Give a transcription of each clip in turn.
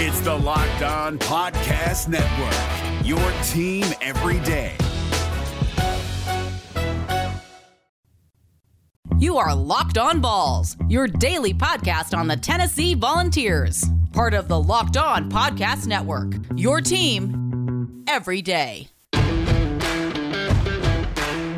It's the Locked On Podcast Network, your team every day. You are Locked On Vols, your daily podcast on the Tennessee Volunteers, part of the Locked On Podcast Network, your team every day.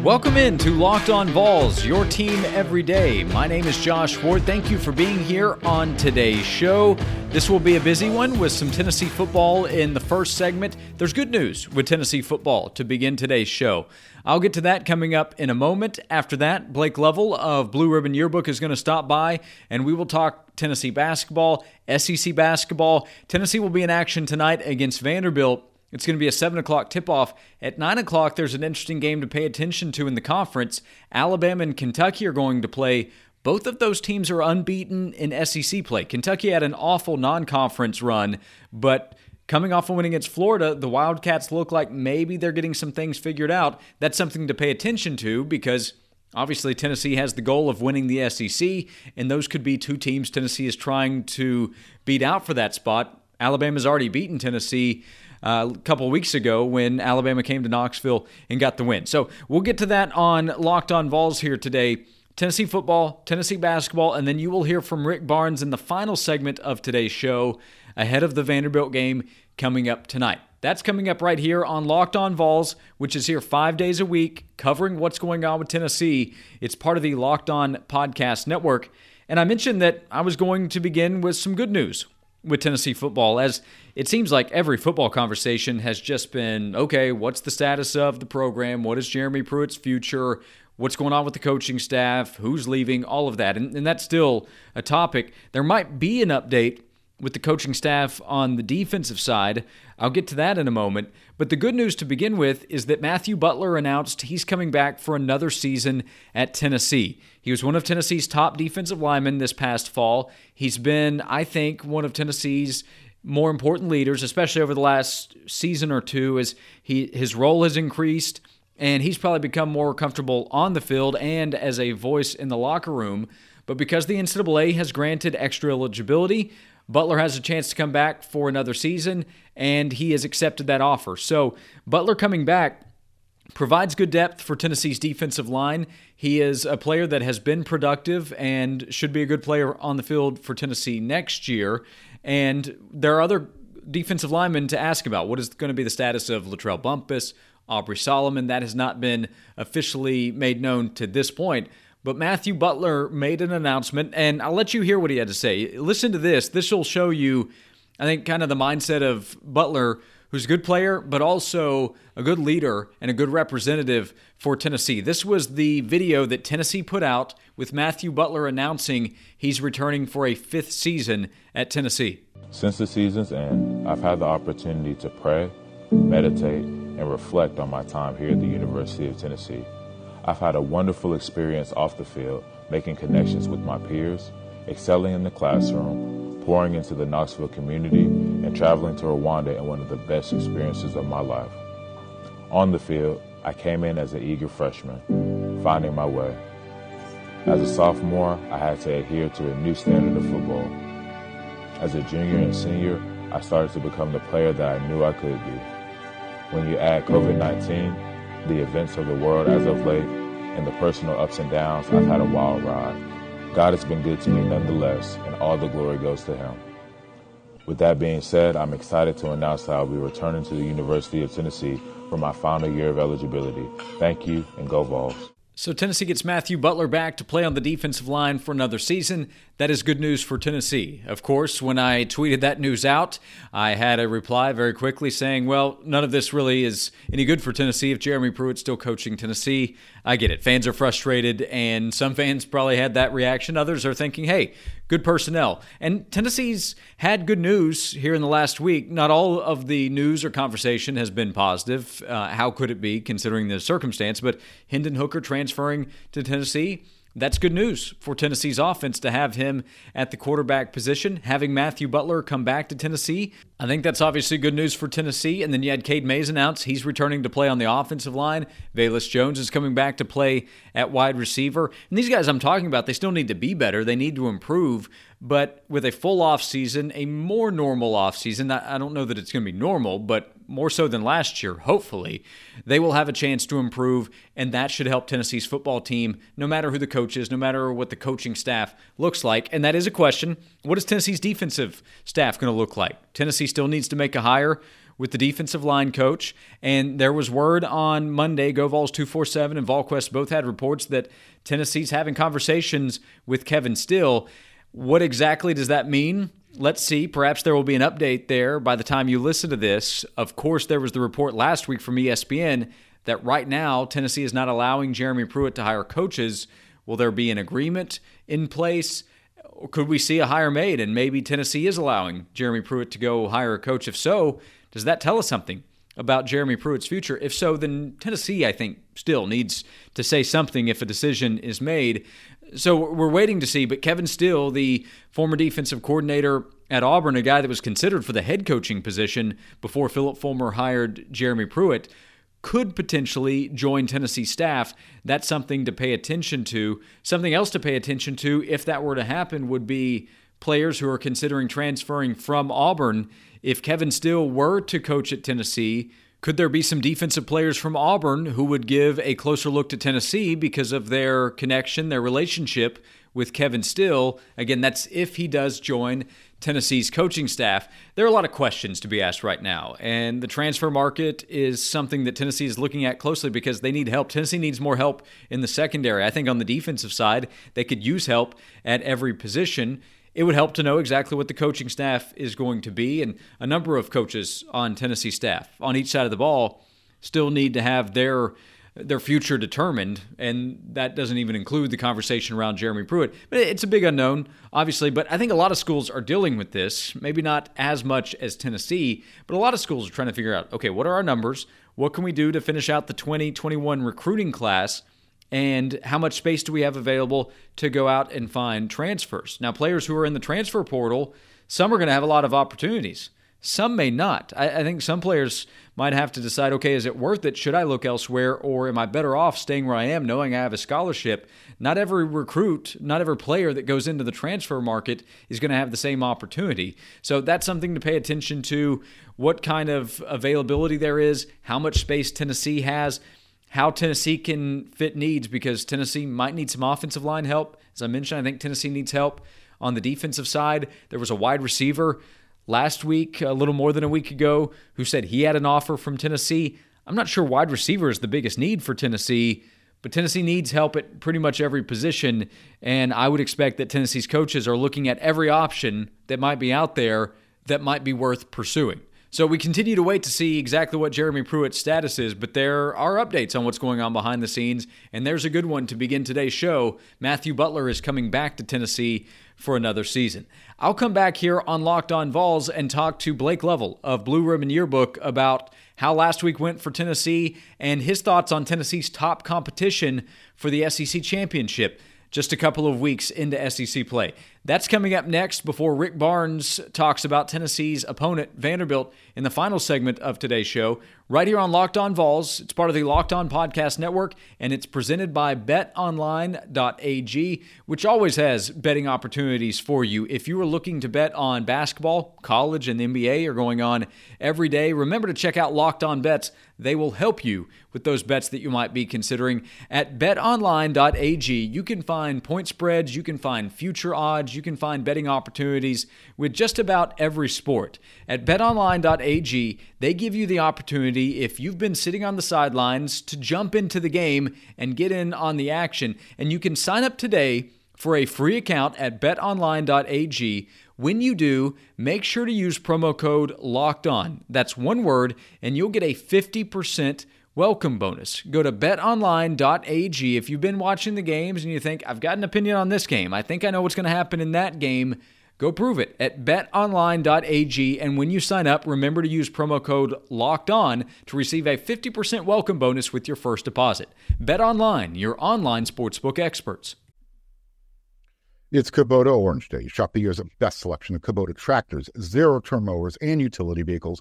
Welcome in to Locked On Vols, your team every day. My name is Josh Ward. Thank you for being here on today's show. This will be a busy one with some Tennessee football in the first segment. There's good news with Tennessee football to begin today's show. I'll get to that coming up in a moment. After that, Blake Lovell of Blue Ribbon Yearbook is going to stop by and we will talk Tennessee basketball, SEC basketball. Tennessee will be in action tonight against Vanderbilt it's going to be a 7 o'clock tip off. At 9 o'clock, there's an interesting game to pay attention to in the conference. Alabama and Kentucky are going to play. Both of those teams are unbeaten in SEC play. Kentucky had an awful non conference run, but coming off a win against Florida, the Wildcats look like maybe they're getting some things figured out. That's something to pay attention to because obviously Tennessee has the goal of winning the SEC, and those could be two teams Tennessee is trying to beat out for that spot. Alabama's already beaten Tennessee uh, a couple of weeks ago when Alabama came to Knoxville and got the win. So we'll get to that on Locked On Vols here today. Tennessee football, Tennessee basketball, and then you will hear from Rick Barnes in the final segment of today's show ahead of the Vanderbilt game coming up tonight. That's coming up right here on Locked On Vols, which is here five days a week, covering what's going on with Tennessee. It's part of the Locked On Podcast Network. And I mentioned that I was going to begin with some good news with Tennessee football, as it seems like every football conversation has just been okay, what's the status of the program? What is Jeremy Pruitt's future? What's going on with the coaching staff? Who's leaving? All of that. And, and that's still a topic. There might be an update with the coaching staff on the defensive side. I'll get to that in a moment. But the good news to begin with is that Matthew Butler announced he's coming back for another season at Tennessee. He was one of Tennessee's top defensive linemen this past fall. He's been, I think, one of Tennessee's more important leaders, especially over the last season or two, as he his role has increased and he's probably become more comfortable on the field and as a voice in the locker room. But because the NCAA has granted extra eligibility, Butler has a chance to come back for another season, and he has accepted that offer. So Butler coming back provides good depth for Tennessee's defensive line. He is a player that has been productive and should be a good player on the field for Tennessee next year. And there are other defensive linemen to ask about. What is going to be the status of LaTrell Bumphus, Aubrey Solomon? That has not been officially made known to this point. But Matthew Butler made an announcement, and I'll let you hear what he had to say. Listen to this. This will show you, I think, kind of the mindset of Butler who's a good player, but also a good leader and a good representative for Tennessee. This was the video that Tennessee put out with Matthew Butler announcing he's returning for a fifth season at Tennessee. Since the season's end, I've had the opportunity to pray, meditate, and reflect on my time here at the University of Tennessee. I've had a wonderful experience off the field, making connections with my peers, excelling in the classroom, pouring into the Knoxville community, and traveling to Rwanda in one of the best experiences of my life. On the field, I came in as an eager freshman, finding my way. As a sophomore, I had to adhere to a new standard of football. As a junior and senior, I started to become the player that I knew I could be. When you add COVID 19, the events of the world as of late, and the personal ups and downs, I've had a wild ride. God has been good to me nonetheless, and all the glory goes to Him. With that being said, I'm excited to announce that I'll be returning to the University of Tennessee for my final year of eligibility. Thank you, and go Vols. So Tennessee gets Matthew Butler back to play on the defensive line for another season. That is good news for Tennessee. Of course, when I tweeted that news out, I had a reply very quickly saying, well, none of this really is any good for Tennessee if Jeremy Pruitt's still coaching Tennessee. I get it. Fans are frustrated, and some fans probably had that reaction. Others are thinking, hey, good personnel. And Tennessee's had good news here in the last week. Not all of the news or conversation has been positive. Uh, how could it be considering the circumstance? But Hendon Hooker transferring to Tennessee that's good news for Tennessee's offense to have him at the quarterback position. Having Matthew Butler come back to Tennessee, I think that's obviously good news for Tennessee. And then you had Cade Mays announce he's returning to play on the offensive line. Velus Jones is coming back to play at wide receiver. And these guys I'm talking about, they still need to be better. They need to improve. But with a full off season, a more normal off season, I don't know that it's going to be normal, but more so than last year, hopefully, they will have a chance to improve, and that should help Tennessee's football team, no matter who the coach is, no matter what the coaching staff looks like. And that is a question. What is Tennessee's defensive staff going to look like? Tennessee still needs to make a hire with the defensive line coach. And there was word on Monday, GoVols 247 and VolQuest both had reports that Tennessee's having conversations with Kevin Steele. What exactly does that mean? Let's see. Perhaps there will be an update there by the time you listen to this. Of course, there was the report last week from ESPN that right now Tennessee is not allowing Jeremy Pruitt to hire coaches. Will there be an agreement in place? Could we see a hire made and maybe Tennessee is allowing Jeremy Pruitt to go hire a coach? If so, does that tell us something about Jeremy Pruitt's future? If so, then Tennessee, I think, still needs to say something if a decision is made. So we're waiting to see. But Kevin Steele, the former defensive coordinator at Auburn, a guy that was considered for the head coaching position before Phillip Fulmer hired Jeremy Pruitt, could potentially join Tennessee staff. That's something to pay attention to. Something else to pay attention to, if that were to happen, would be players who are considering transferring from Auburn. If Kevin Steele were to coach at Tennessee, could there be some defensive players from Auburn who would give a closer look to Tennessee because of their connection, their relationship with Kevin Steele? Again, that's if he does join Tennessee's coaching staff. There are a lot of questions to be asked right now, and the transfer market is something that Tennessee is looking at closely because they need help. Tennessee needs more help in the secondary. I think on the defensive side, they could use help at every position it would help to know exactly what the coaching staff is going to be. And a number of coaches on Tennessee staff on each side of the ball still need to have their their future determined, and that doesn't even include the conversation around Jeremy Pruitt. But it's a big unknown, obviously. But I think a lot of schools are dealing with this. Maybe not as much as Tennessee, but a lot of schools are trying to figure out, okay, what are our numbers? What can we do to finish out the 2021 recruiting class? And how much space do we have available to go out and find transfers. Now, players who are in the transfer portal, some are going to have a lot of opportunities. Some may not. I, I, think some players might have to decide okay, is it worth it? Should I look elsewhere? Or am I better off staying where I am, knowing I have a scholarship? Not every recruit, not every player that goes into the transfer market is going to have the same opportunity. So that's something to pay attention to what kind of availability there is, how much space Tennessee has how Tennessee can fit needs because Tennessee might need some offensive line help. As I mentioned, I think Tennessee needs help on the defensive side. There was a wide receiver last week, a little more than a week ago, who said he had an offer from Tennessee. I'm not sure wide receiver is the biggest need for Tennessee, but Tennessee needs help at pretty much every position. And I would expect that Tennessee's coaches are looking at every option that might be out there that might be worth pursuing. So we continue to wait to see exactly what Jeremy Pruitt's status is, but there are updates on what's going on behind the scenes, and there's a good one to begin today's show. Matthew Butler is coming back to Tennessee for another season. I'll come back here on Locked On Vols and talk to Blake Lovell of Blue Ribbon Yearbook about how last week went for Tennessee and his thoughts on Tennessee's top competition for the SEC championship just a couple of weeks into SEC play. That's coming up next before Rick Barnes talks about Tennessee's opponent, Vanderbilt, in the final segment of today's show, right here on Locked On Vols. It's part of the Locked On Podcast Network, and it's presented by betonline.ag, which always has betting opportunities for you. If you are looking to bet on basketball, college, and the NBA are going on every day, remember to check out Locked On Bets. They will help you with those bets that you might be considering. At betonline.ag, you can find point spreads, you can find future odds you can find betting opportunities with just about every sport. At betonline.ag, they give you the opportunity, if you've been sitting on the sidelines, to jump into the game and get in on the action. And you can sign up today for a free account at betonline.ag. When you do, make sure to use promo code LOCKED ON. That's one word, and you'll get a 50% welcome bonus. Go to betonline.ag. If you've been watching the games and you think, I've got an opinion on this game, I think I know what's going to happen in that game, go prove it at betonline.ag. And when you sign up, remember to use promo code LOCKED ON to receive a 50% welcome bonus with your first deposit. BetOnline, your online sportsbook experts. It's Kubota Orange Day. Shop the year's best selection of Kubota tractors, zero turn mowers, and utility vehicles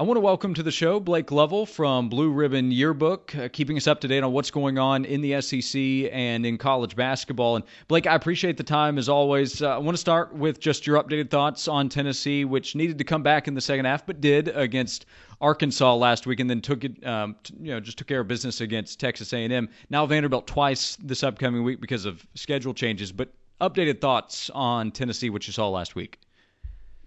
I want to welcome to the show Blake Lovell from Blue Ribbon Yearbook, uh, keeping us up to date on what's going on in the SEC and in college basketball. And Blake, I appreciate the time as always. Uh, I want to start with just your updated thoughts on Tennessee, which needed to come back in the second half, but did against Arkansas last week, and then took it, um, you know, just took care of business against Texas A&M. Now Vanderbilt twice this upcoming week because of schedule changes. But updated thoughts on Tennessee, which you saw last week.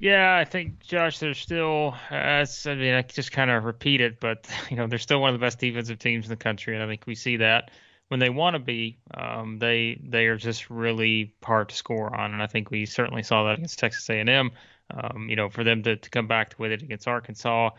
Yeah, I think Josh, they're still. Uh, I mean, I just kind of repeat it, but you know, they're still one of the best defensive teams in the country, and I think we see that when they want to be. Um, they they are just really hard to score on, and I think we certainly saw that against Texas A&M. Um, you know, for them to, to come back with it against Arkansas,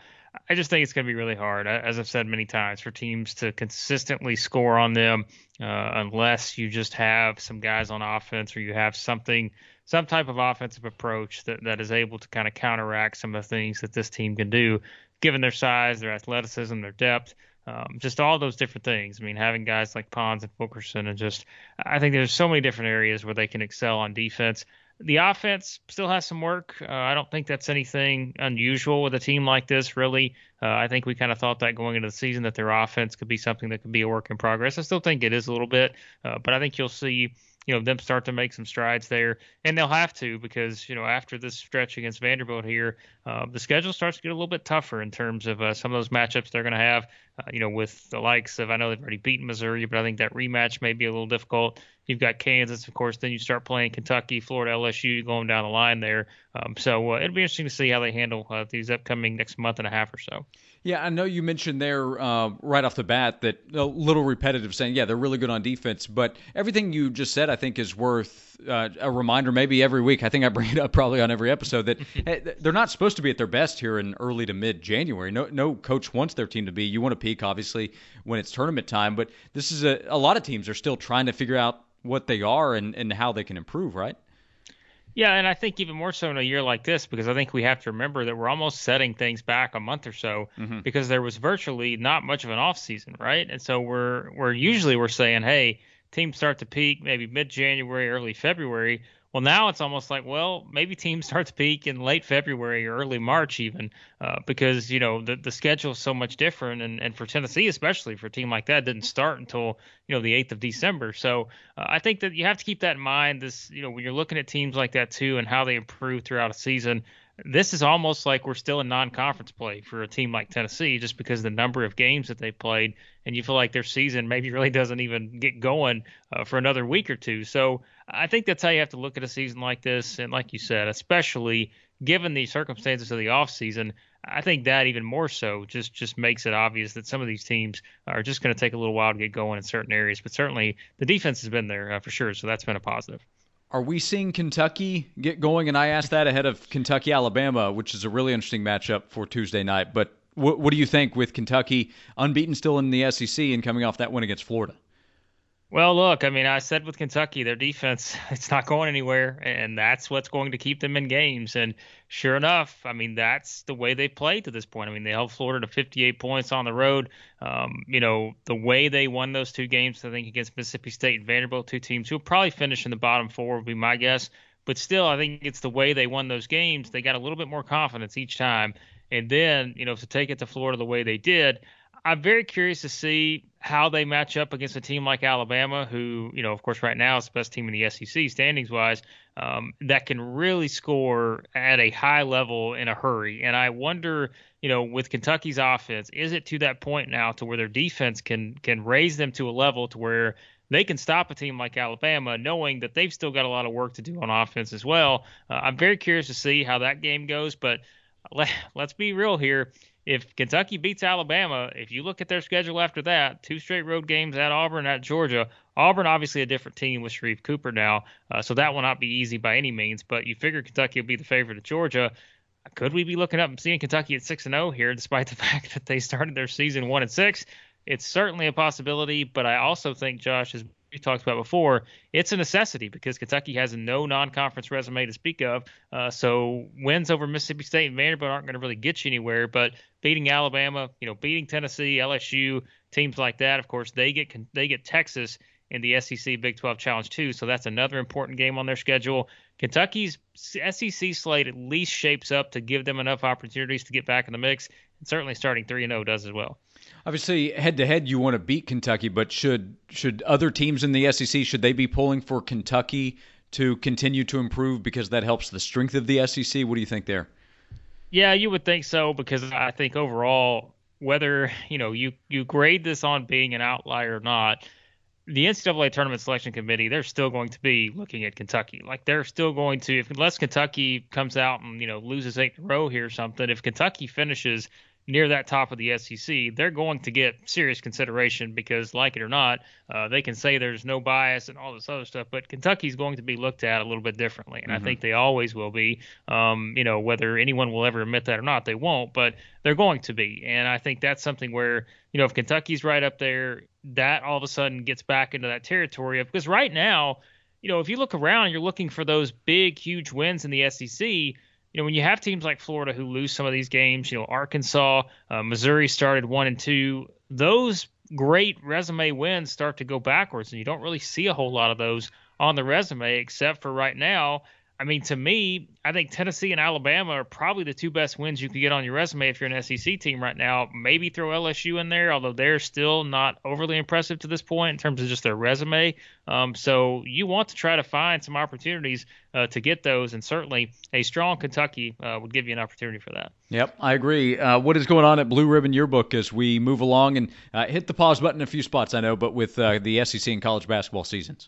I just think it's going to be really hard, as I've said many times, for teams to consistently score on them uh, unless you just have some guys on offense or you have something some type of offensive approach that, that is able to kind of counteract some of the things that this team can do, given their size, their athleticism, their depth, um, just all those different things. I mean, having guys like Pons and Fulkerson, and just I think there's so many different areas where they can excel on defense. The offense still has some work. Uh, I don't think that's anything unusual with a team like this, really. Uh, I think we kind of thought that going into the season that their offense could be something that could be a work in progress. I still think it is a little bit, uh, but I think you'll see you know them start to make some strides there, and they'll have to because you know after this stretch against Vanderbilt here, uh, the schedule starts to get a little bit tougher in terms of uh, some of those matchups they're going to have. Uh, you know, with the likes of I know they've already beaten Missouri, but I think that rematch may be a little difficult. You've got Kansas, of course. Then you start playing Kentucky, Florida, LSU, going down the line there. Um, so uh, it'll be interesting to see how they handle uh, these upcoming next month and a half or so. Yeah, I know you mentioned there uh, right off the bat that a little repetitive saying, yeah, they're really good on defense, but everything you just said, I think, is worth uh, a reminder maybe every week. I think I bring it up probably on every episode that they're not supposed to be at their best here in early to mid January. No, no coach wants their team to be. You want to peak, obviously, when it's tournament time, but this is a, a lot of teams are still trying to figure out what they are and, and how they can improve, right? Yeah, and I think even more so in a year like this, because I think we have to remember that we're almost setting things back a month or so mm-hmm. because there was virtually not much of an off season, right? And so we're we're usually we're saying, hey, teams start to peak maybe mid January, early February. Well, now it's almost like, well, maybe teams start to peak in late February or early March, even uh, because you know the the schedule is so much different, and and for Tennessee, especially for a team like that, didn't start until you know the 8th of December. So uh, I think that you have to keep that in mind. This you know when you're looking at teams like that too, and how they improve throughout a season this is almost like we're still in non-conference play for a team like Tennessee, just because the number of games that they played, and you feel like their season maybe really doesn't even get going uh, for another week or two. So I think that's how you have to look at a season like this, and like you said, especially given the circumstances of the offseason, I think that even more so just just makes it obvious that some of these teams are just going to take a little while to get going in certain areas. But certainly the defense has been there uh, for sure, so that's been a positive. Are we seeing Kentucky get going? And I asked that ahead of Kentucky Alabama, which is a really interesting matchup for Tuesday night. But what, what do you think with Kentucky unbeaten still in the SEC and coming off that win against Florida? Well, look, I mean, I said with Kentucky, their defense, it's not going anywhere, and that's what's going to keep them in games. And sure enough, I mean, that's the way they played to this point. I mean, they held Florida to 58 points on the road. Um, you know, the way they won those two games, I think, against Mississippi State and Vanderbilt, two teams who will probably finish in the bottom four, would be my guess. But still, I think it's the way they won those games. They got a little bit more confidence each time. And then, you know, to take it to Florida the way they did, I'm very curious to see how they match up against a team like Alabama, who, you know, of course, right now is the best team in the SEC standings wise, um, that can really score at a high level in a hurry. And I wonder, you know, with Kentucky's offense, is it to that point now to where their defense can can raise them to a level to where they can stop a team like Alabama, knowing that they've still got a lot of work to do on offense as well. Uh, I'm very curious to see how that game goes, but let, let's be real here if Kentucky beats Alabama, if you look at their schedule after that, two straight road games at Auburn, at Georgia. Auburn, obviously a different team with Sharife Cooper now, uh, so that will not be easy by any means. But you figure Kentucky will be the favorite of Georgia. Could we be looking up and seeing Kentucky at six and zero oh here, despite the fact that they started their season one and six? It's certainly a possibility, but I also think Josh is we talked about before, it's a necessity because Kentucky has no non-conference resume to speak of. Uh, so wins over Mississippi State and Vanderbilt aren't going to really get you anywhere. But beating Alabama, you know, beating Tennessee, LSU, teams like that, of course, they get they get Texas in the SEC Big 12 Challenge too. So that's another important game on their schedule. Kentucky's SEC slate at least shapes up to give them enough opportunities to get back in the mix. And certainly starting 3 and 0 does as well. Obviously, head to head, you want to beat Kentucky, but should should other teams in the SEC should they be pulling for Kentucky to continue to improve because that helps the strength of the SEC? What do you think there? Yeah, you would think so because I think overall, whether you know you you grade this on being an outlier or not, the NCAA tournament selection committee, they're still going to be looking at Kentucky. Like they're still going to, if unless Kentucky comes out and you know loses eight in a row here or something, if Kentucky finishes near that top of the SEC, they're going to get serious consideration because, like it or not, uh, they can say there's no bias and all this other stuff, but Kentucky's going to be looked at a little bit differently, and mm-hmm. I think they always will be. Um, you know, whether anyone will ever admit that or not, they won't, but they're going to be, and I think that's something where you know if Kentucky's right up there, that all of a sudden gets back into that territory of because right now. You know, if you look around, you're looking for those big, huge wins in the SEC you know, when you have teams like Florida who lose some of these games, you know, Arkansas, uh, Missouri started one and two, those great resume wins start to go backwards, and you don't really see a whole lot of those on the resume, except for right now I mean, to me, I think Tennessee and Alabama are probably the two best wins you could get on your resume if you're an SEC team right now. Maybe throw LSU in there, although they're still not overly impressive to this point in terms of just their resume. Um, so you want to try to find some opportunities uh, to get those, and certainly a strong Kentucky uh, would give you an opportunity for that. Yep, I agree. Uh, what is going on at Blue Ribbon Yearbook as we move along and uh, hit the pause button a few spots, I know, but with uh, the SEC and college basketball seasons?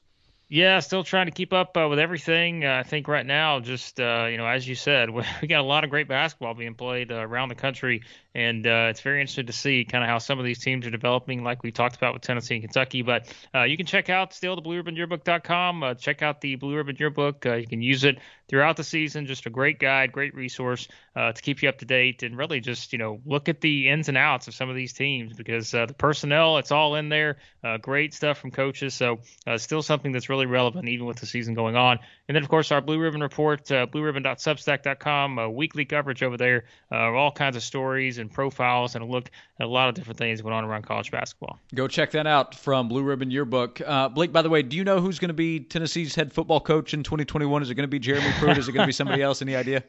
Yeah, still trying to keep up uh, with everything. Uh, I think right now, just uh, you know, as you said, we, got a lot of great basketball being played uh, around the country, and uh, it's very interesting to see kind of how some of these teams are developing, like we talked about with Tennessee and Kentucky. But uh, you can check out still the BlueRibbonYearbook.com. check out the Blue Ribbon Yearbook. you can use it throughout the season. Just a great guide, great resource uh, to keep you up to date, and really just you know look at the ins and outs of some of these teams because uh, the personnel, it's all in there. Uh, great stuff from coaches. So still something that's really relevant even with the season going on. And then, of course, our Blue Ribbon Report, uh, blueribbon.substack.com, uh, weekly coverage over there, uh, all kinds of stories and profiles and a look at a lot of different things going on around college basketball. Go check that out from Blue Ribbon Yearbook. Uh, Blake, by the way, do you know who's going to be Tennessee's head football coach in 2021? Is it going to be Jeremy Pruitt? Is it going to be somebody else? Any idea?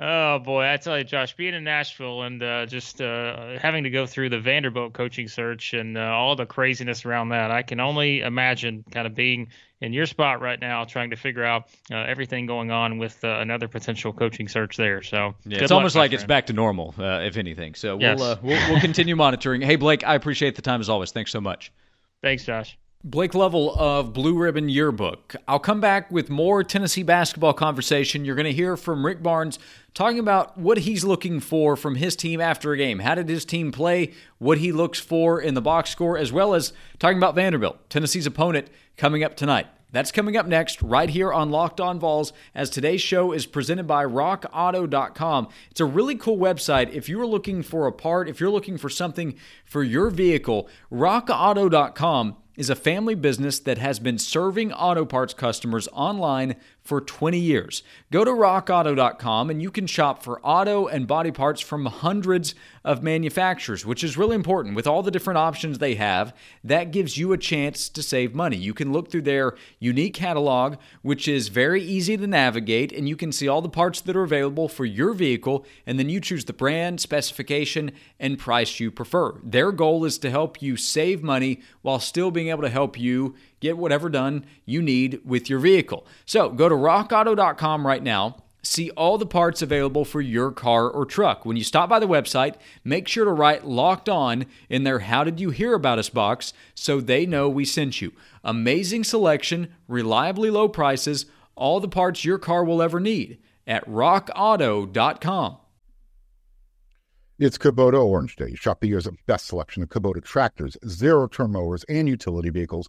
Oh boy, I tell you, Josh, being in Nashville and uh, just uh, having to go through the Vanderbilt coaching search and uh, all the craziness around that, I can only imagine kind of being in your spot right now, trying to figure out uh, everything going on with uh, another potential coaching search there. So yeah, it's almost like friend. it's back to normal, uh, if anything. So we'll, we'll we'll continue monitoring. Hey Blake, I appreciate the time as always. Thanks so much. Thanks, Josh. Blake Lovell of Blue Ribbon Yearbook. I'll come back with more Tennessee basketball conversation. You're going to hear from Rick Barnes talking about what he's looking for from his team after a game. How did his team play? What he looks for in the box score, as well as talking about Vanderbilt, Tennessee's opponent, coming up tonight. That's coming up next, right here on Locked On Vols, as today's show is presented by RockAuto.com. It's a really cool website. If you are looking for a part, if you're looking for something for your vehicle, RockAuto.com is a family business that has been serving auto parts customers online for 20 years. Go to rockauto.com and you can shop for auto and body parts from hundreds of manufacturers, which is really important. With all the different options they have, that gives you a chance to save money. You can look through their unique catalog, which is very easy to navigate, and you can see all the parts that are available for your vehicle, and then you choose the brand, specification, and price you prefer. Their goal is to help you save money while still being able to help you get whatever done you need with your vehicle. So go to rockauto.com right now. See all the parts available for your car or truck. When you stop by the website, make sure to write locked on in their How Did You Hear About Us box so they know we sent you. Amazing selection, reliably low prices, all the parts your car will ever need at rockauto.com. It's Kubota Orange Day. Shop the year's best selection of Kubota tractors, zero turn mowers, and utility vehicles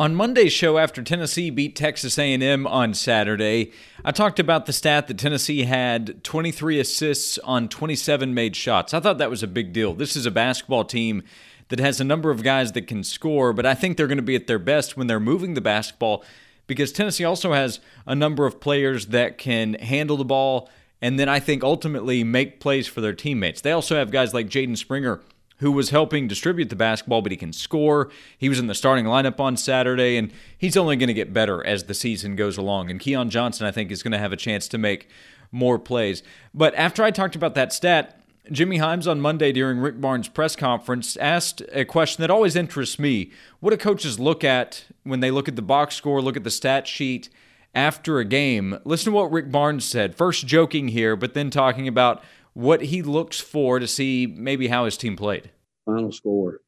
On Monday's show after Tennessee beat Texas A&M on Saturday, I talked about the stat that Tennessee had 23 assists on 27 made shots. I thought that was a big deal. This is a basketball team that has a number of guys that can score, but I think they're going to be at their best when they're moving the basketball because Tennessee also has a number of players that can handle the ball and then I think ultimately make plays for their teammates. They also have guys like Jaden Springer who was helping distribute the basketball, but he can score. He was in the starting lineup on Saturday, and he's only going to get better as the season goes along. And Keon Johnson, I think, is going to have a chance to make more plays. But after I talked about that stat, Jimmy Hyams on Monday during Rick Barnes' press conference asked a question that always interests me. What do coaches look at when they look at the box score, look at the stat sheet after a game? Listen to what Rick Barnes said. First, joking here, but then talking about what he looks for to see maybe how his team played. Final score.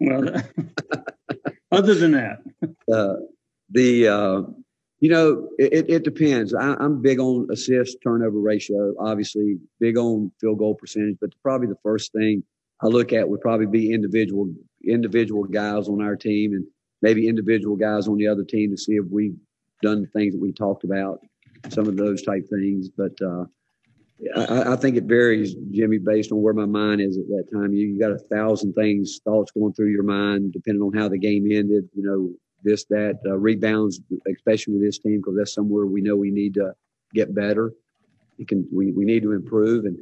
Well, other than that, uh, the uh, you know it, it depends. I, am big on assist turnover ratio. Obviously, big on field goal percentage. But probably the first thing I look at would probably be individual individual guys on our team and maybe individual guys on the other team to see if we've done the things that we talked about, some of those type things. But uh, I, I, think it varies, Jimmy, based on where my mind is at that time. You, you got a thousand things, thoughts going through your mind, depending on how the game ended. You know, this, that, uh, rebounds, especially with this team, because that's somewhere we know we need to get better. It can we, we need to improve, and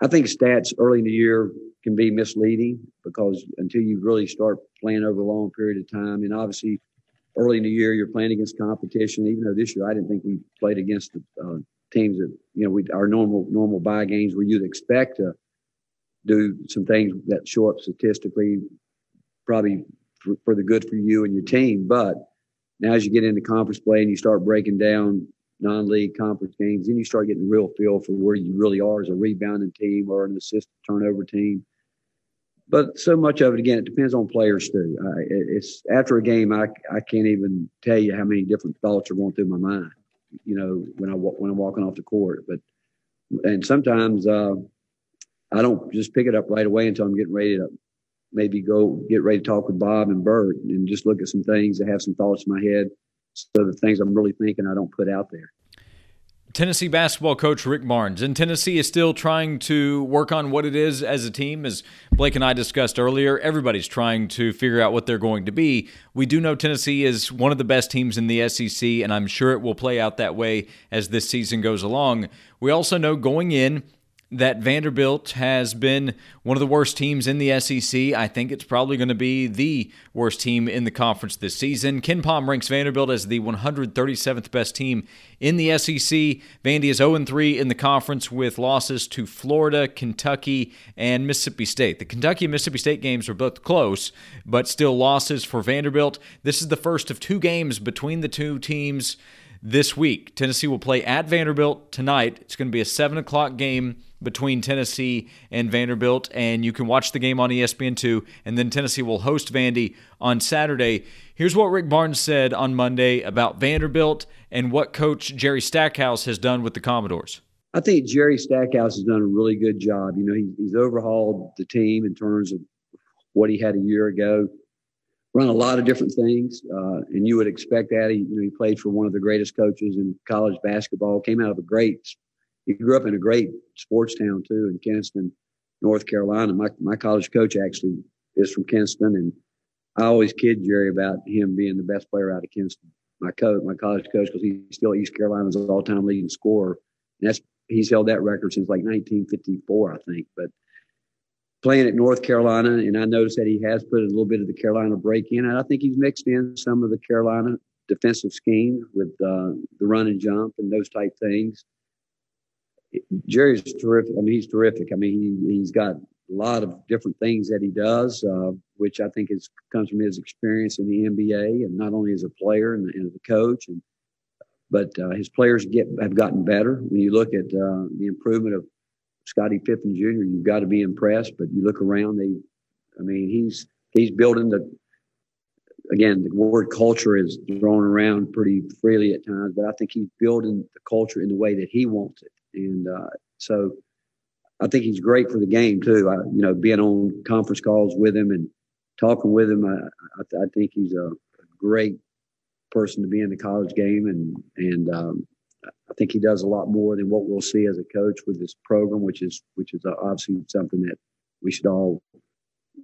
I think stats early in the year can be misleading because until you really start playing over a long period of time, and obviously early in the year you're playing against competition. Even though this year I didn't think we played against the uh, teams that you know we our normal normal buy games where you'd expect to do some things that show up statistically, probably for, for the good for you and your team. But now as you get into conference play and you start breaking down non-league conference games, then you start getting a real feel for where you really are as a rebounding team or an assist turnover team. But so much of it, again, it depends on players too. It's after a game, I I can't even tell you how many different thoughts are going through my mind you know, when I when I'm walking off the court. But and sometimes uh, I don't just pick it up right away until I'm getting ready to maybe go get ready to talk with Bob and Bert and just look at some things and have some thoughts in my head. So the things I'm really thinking I don't put out there. Tennessee basketball coach Rick Barnes. And Tennessee is still trying to work on what it is as a team. As Blake and I discussed earlier, everybody's trying to figure out what they're going to be. We do know Tennessee is one of the best teams in the SEC, and I'm sure it will play out that way as this season goes along. We also know going in, that Vanderbilt has been one of the worst teams in the SEC. I think it's probably going to be the worst team in the conference this season. KenPom ranks Vanderbilt as the 137th best team in the SEC. Vandy is 0 3 in the conference with losses to Florida, Kentucky, and Mississippi State. The Kentucky and Mississippi State games are both close, but still losses for Vanderbilt. This is the first of two games between the two teams this week. Tennessee will play at Vanderbilt tonight. It's going to be a 7 o'clock game between Tennessee and Vanderbilt, and you can watch the game on ESPN2. And then Tennessee will host Vandy on Saturday. Here's what Rick Barnes said on Monday about Vanderbilt and what Coach Jerry Stackhouse has done with the Commodores. I think Jerry Stackhouse has done a really good job. You know, he, he's overhauled the team in terms of what he had a year ago. Run a lot of different things, uh, and you would expect that. He, you know, he played for one of the greatest coaches in college basketball. Came out of a great he grew up in a great sports town too in Kinston, North Carolina. My my college coach actually is from Kinston, and I always kid Jerry about him being the best player out of Kinston. My coach, my college coach, because he's still East Carolina's all-time leading scorer. And that's he's held that record since like 1954, I think. But playing at North Carolina, and I noticed that he has put a little bit of the Carolina break in, and I think he's mixed in some of the Carolina defensive scheme with uh, the run and jump and those type things. Jerry's terrific. I mean, he's terrific. I mean, he, has got a lot of different things that he does, uh, which I think is comes from his experience in the NBA and not only as a player and, and as a coach, and but uh, his players get have gotten better. When you look at uh, the improvement of Scottie Pippen Jr., you've got to be impressed. But you look around, they, I mean, he's he's building the again, the word culture is thrown around pretty freely at times, but I think he's building the culture in the way that he wants it. And uh, so I think he's great for the game too. I, you know, being on conference calls with him and talking with him, I, I, I think he's a great person to be in the college game, and and um, I think he does a lot more than what we'll see as a coach with this program, which is which is obviously something that we should all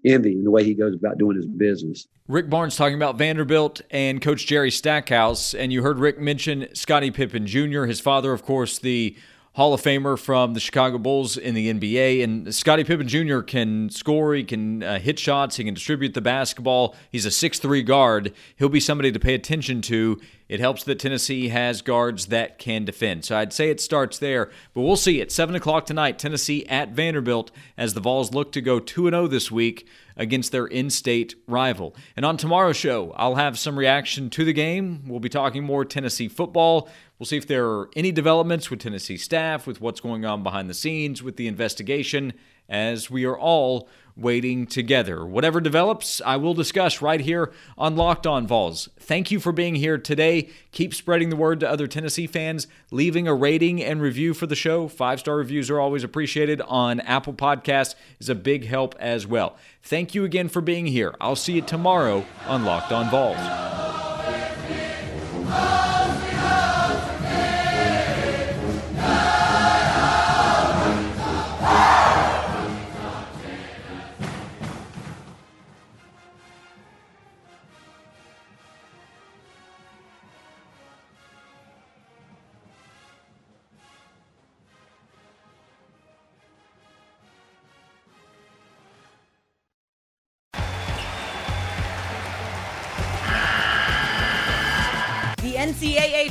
envy in the way he goes about doing his business. Rick Barnes talking about Vanderbilt and Coach Jerry Stackhouse, and you heard Rick mention Scottie Pippen Jr., his father, of course, the Hall of Famer from the Chicago Bulls in the NBA. And Scottie Pippen Jr. can score, he can uh, hit shots, he can distribute the basketball. He's a six-three guard. He'll be somebody to pay attention to. It helps that Tennessee has guards that can defend. So I'd say it starts there, but we'll see at 7 o'clock tonight, Tennessee at Vanderbilt, as the Vols look to go 2 0 this week against their in state rival. And on tomorrow's show, I'll have some reaction to the game. We'll be talking more Tennessee football. We'll see if there are any developments with Tennessee staff, with what's going on behind the scenes, with the investigation, as we are all waiting together. Whatever develops, I will discuss right here on Locked On Vols. Thank you for being here today. Keep spreading the word to other Tennessee fans, leaving a rating and review for the show. Five star reviews are always appreciated on Apple Podcasts, is a big help as well. Thank you again for being here. I'll see you tomorrow on Locked On Vols.